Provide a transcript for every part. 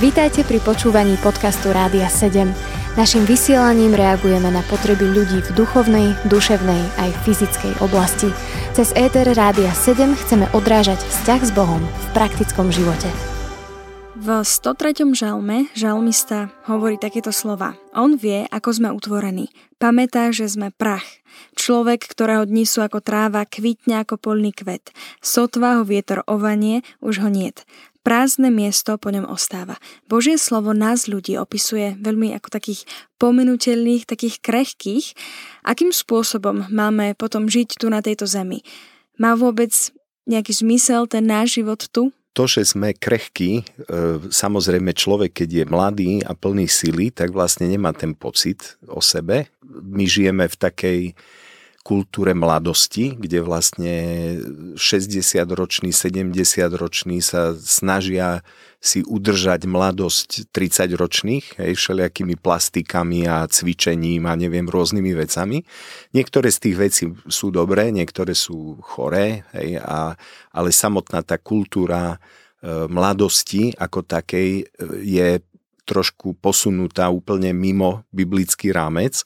Vítajte pri počúvaní podcastu Rádia 7. Naším vysielaním reagujeme na potreby ľudí v duchovnej, duševnej aj fyzickej oblasti. Cez ETR Rádia 7 chceme odrážať vzťah s Bohom v praktickom živote. V 103. žalme žalmista hovorí takéto slova. On vie, ako sme utvorení. Pamätá, že sme prach. Človek, ktorého dni sú ako tráva, kvitne ako polný kvet. Sotva ho vietor ovanie, už ho niet prázdne miesto po ňom ostáva. Božie slovo nás ľudí opisuje veľmi ako takých pomenutelných, takých krehkých. Akým spôsobom máme potom žiť tu na tejto zemi? Má vôbec nejaký zmysel ten náš život tu? to, že sme krehkí, e, samozrejme človek, keď je mladý a plný sily, tak vlastne nemá ten pocit o sebe. My žijeme v takej kultúre mladosti, kde vlastne 60-roční, 70-roční sa snažia si udržať mladosť 30-ročných, hej, všelijakými plastikami a cvičením a neviem, rôznymi vecami. Niektoré z tých vecí sú dobré, niektoré sú choré, hej, a, ale samotná tá kultúra e, mladosti ako takej e, je trošku posunutá úplne mimo biblický rámec.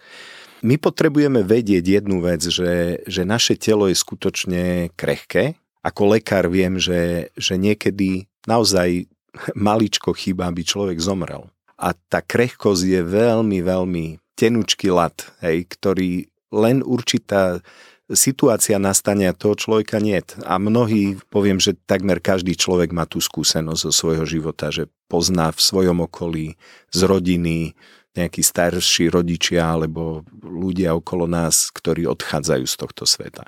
My potrebujeme vedieť jednu vec, že, že naše telo je skutočne krehké. Ako lekár viem, že, že niekedy naozaj maličko chýba, aby človek zomrel. A tá krehkosť je veľmi, veľmi tenučký lat, hej, ktorý len určitá situácia nastane a toho človeka nie. A mnohí, poviem, že takmer každý človek má tú skúsenosť zo svojho života, že pozná v svojom okolí, z rodiny, nejakí starší rodičia alebo ľudia okolo nás, ktorí odchádzajú z tohto sveta.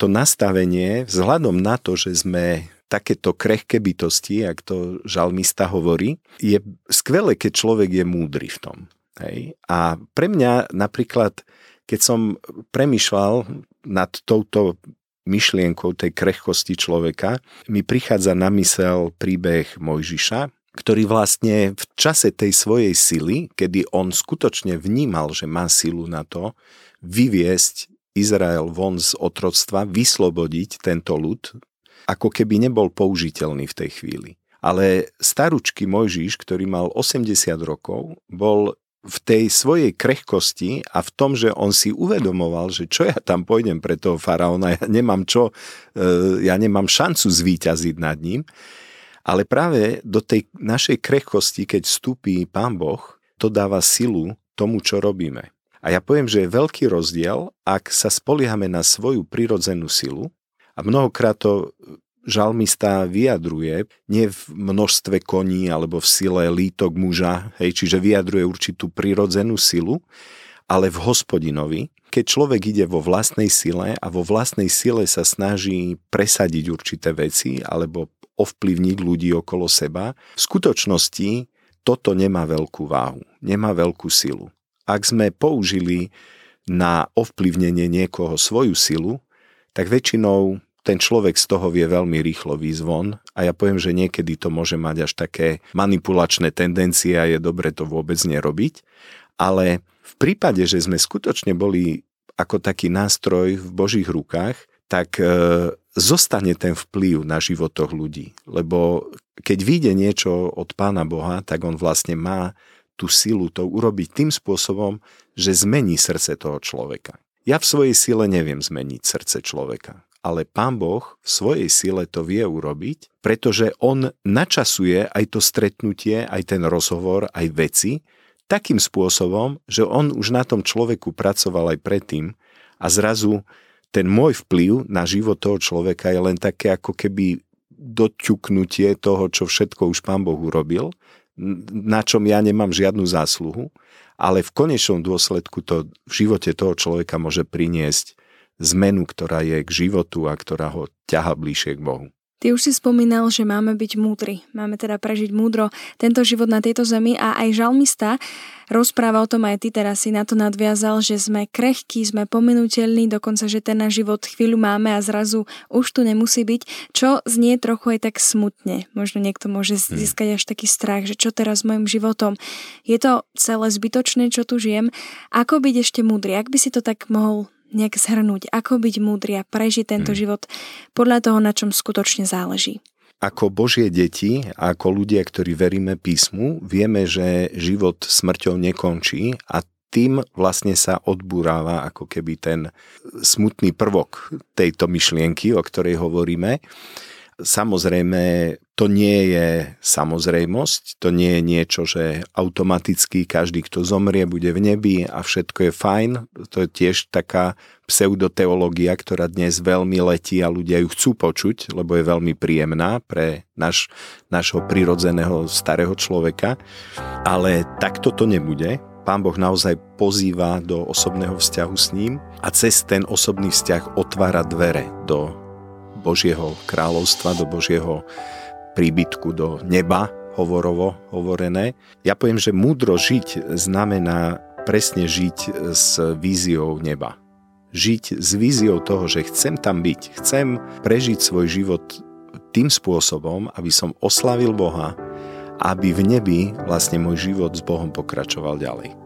To nastavenie, vzhľadom na to, že sme takéto krehké bytosti, ak to žalmista hovorí, je skvelé, keď človek je múdry v tom. Hej? A pre mňa napríklad, keď som premyšľal nad touto myšlienkou tej krehkosti človeka, mi prichádza na mysel príbeh Mojžiša, ktorý vlastne v čase tej svojej sily, kedy on skutočne vnímal, že má silu na to vyviesť Izrael von z otroctva, vyslobodiť tento ľud, ako keby nebol použiteľný v tej chvíli. Ale staručky Mojžiš, ktorý mal 80 rokov, bol v tej svojej krehkosti a v tom, že on si uvedomoval, že čo ja tam pôjdem pre toho faraóna, ja nemám čo, e, ja nemám šancu zvíťaziť nad ním, ale práve do tej našej krehkosti, keď vstúpi Pán Boh, to dáva silu tomu, čo robíme. A ja poviem, že je veľký rozdiel, ak sa spoliehame na svoju prirodzenú silu a mnohokrát to žalmista vyjadruje nie v množstve koní alebo v sile lítok muža, hej, čiže vyjadruje určitú prirodzenú silu, ale v hospodinovi, keď človek ide vo vlastnej sile a vo vlastnej sile sa snaží presadiť určité veci alebo ovplyvniť ľudí okolo seba. V skutočnosti toto nemá veľkú váhu, nemá veľkú silu. Ak sme použili na ovplyvnenie niekoho svoju silu, tak väčšinou ten človek z toho vie veľmi rýchlo výjsť von a ja poviem, že niekedy to môže mať až také manipulačné tendencie a je dobre to vôbec nerobiť, ale v prípade, že sme skutočne boli ako taký nástroj v Božích rukách, tak e, zostane ten vplyv na životoch ľudí. Lebo keď vyjde niečo od Pána Boha, tak on vlastne má tú silu to urobiť tým spôsobom, že zmení srdce toho človeka. Ja v svojej sile neviem zmeniť srdce človeka, ale Pán Boh v svojej sile to vie urobiť, pretože on načasuje aj to stretnutie, aj ten rozhovor, aj veci takým spôsobom, že on už na tom človeku pracoval aj predtým a zrazu ten môj vplyv na život toho človeka je len také ako keby doťuknutie toho, čo všetko už pán Boh urobil, na čom ja nemám žiadnu zásluhu, ale v konečnom dôsledku to v živote toho človeka môže priniesť zmenu, ktorá je k životu a ktorá ho ťaha bližšie k Bohu. Ty už si spomínal, že máme byť múdri. Máme teda prežiť múdro tento život na tejto zemi a aj žalmista rozpráva o tom aj ty teraz si na to nadviazal, že sme krehkí, sme pominuteľní, dokonca, že ten náš život chvíľu máme a zrazu už tu nemusí byť, čo znie trochu aj tak smutne. Možno niekto môže hm. získať až taký strach, že čo teraz s mojim životom. Je to celé zbytočné, čo tu žijem. Ako byť ešte múdry? Ak by si to tak mohol nejak zhrnúť, ako byť múdry a prežiť tento hmm. život podľa toho, na čom skutočne záleží. ako Božie deti ako ľudia, ktorí veríme písmu, vieme, že život smrťou nekončí a tým vlastne sa odburáva ako keby ten smutný prvok tejto myšlienky, o ktorej hovoríme. Samozrejme, to nie je samozrejmosť, to nie je niečo, že automaticky každý, kto zomrie, bude v nebi a všetko je fajn. To je tiež taká pseudoteológia, ktorá dnes veľmi letí a ľudia ju chcú počuť, lebo je veľmi príjemná pre naš, našho prirodzeného starého človeka. Ale takto to nebude. Pán Boh naozaj pozýva do osobného vzťahu s ním a cez ten osobný vzťah otvára dvere do Božieho kráľovstva, do Božieho príbytku, do neba, hovorovo hovorené. Ja poviem, že múdro žiť znamená presne žiť s víziou neba. Žiť s víziou toho, že chcem tam byť, chcem prežiť svoj život tým spôsobom, aby som oslavil Boha, aby v nebi vlastne môj život s Bohom pokračoval ďalej.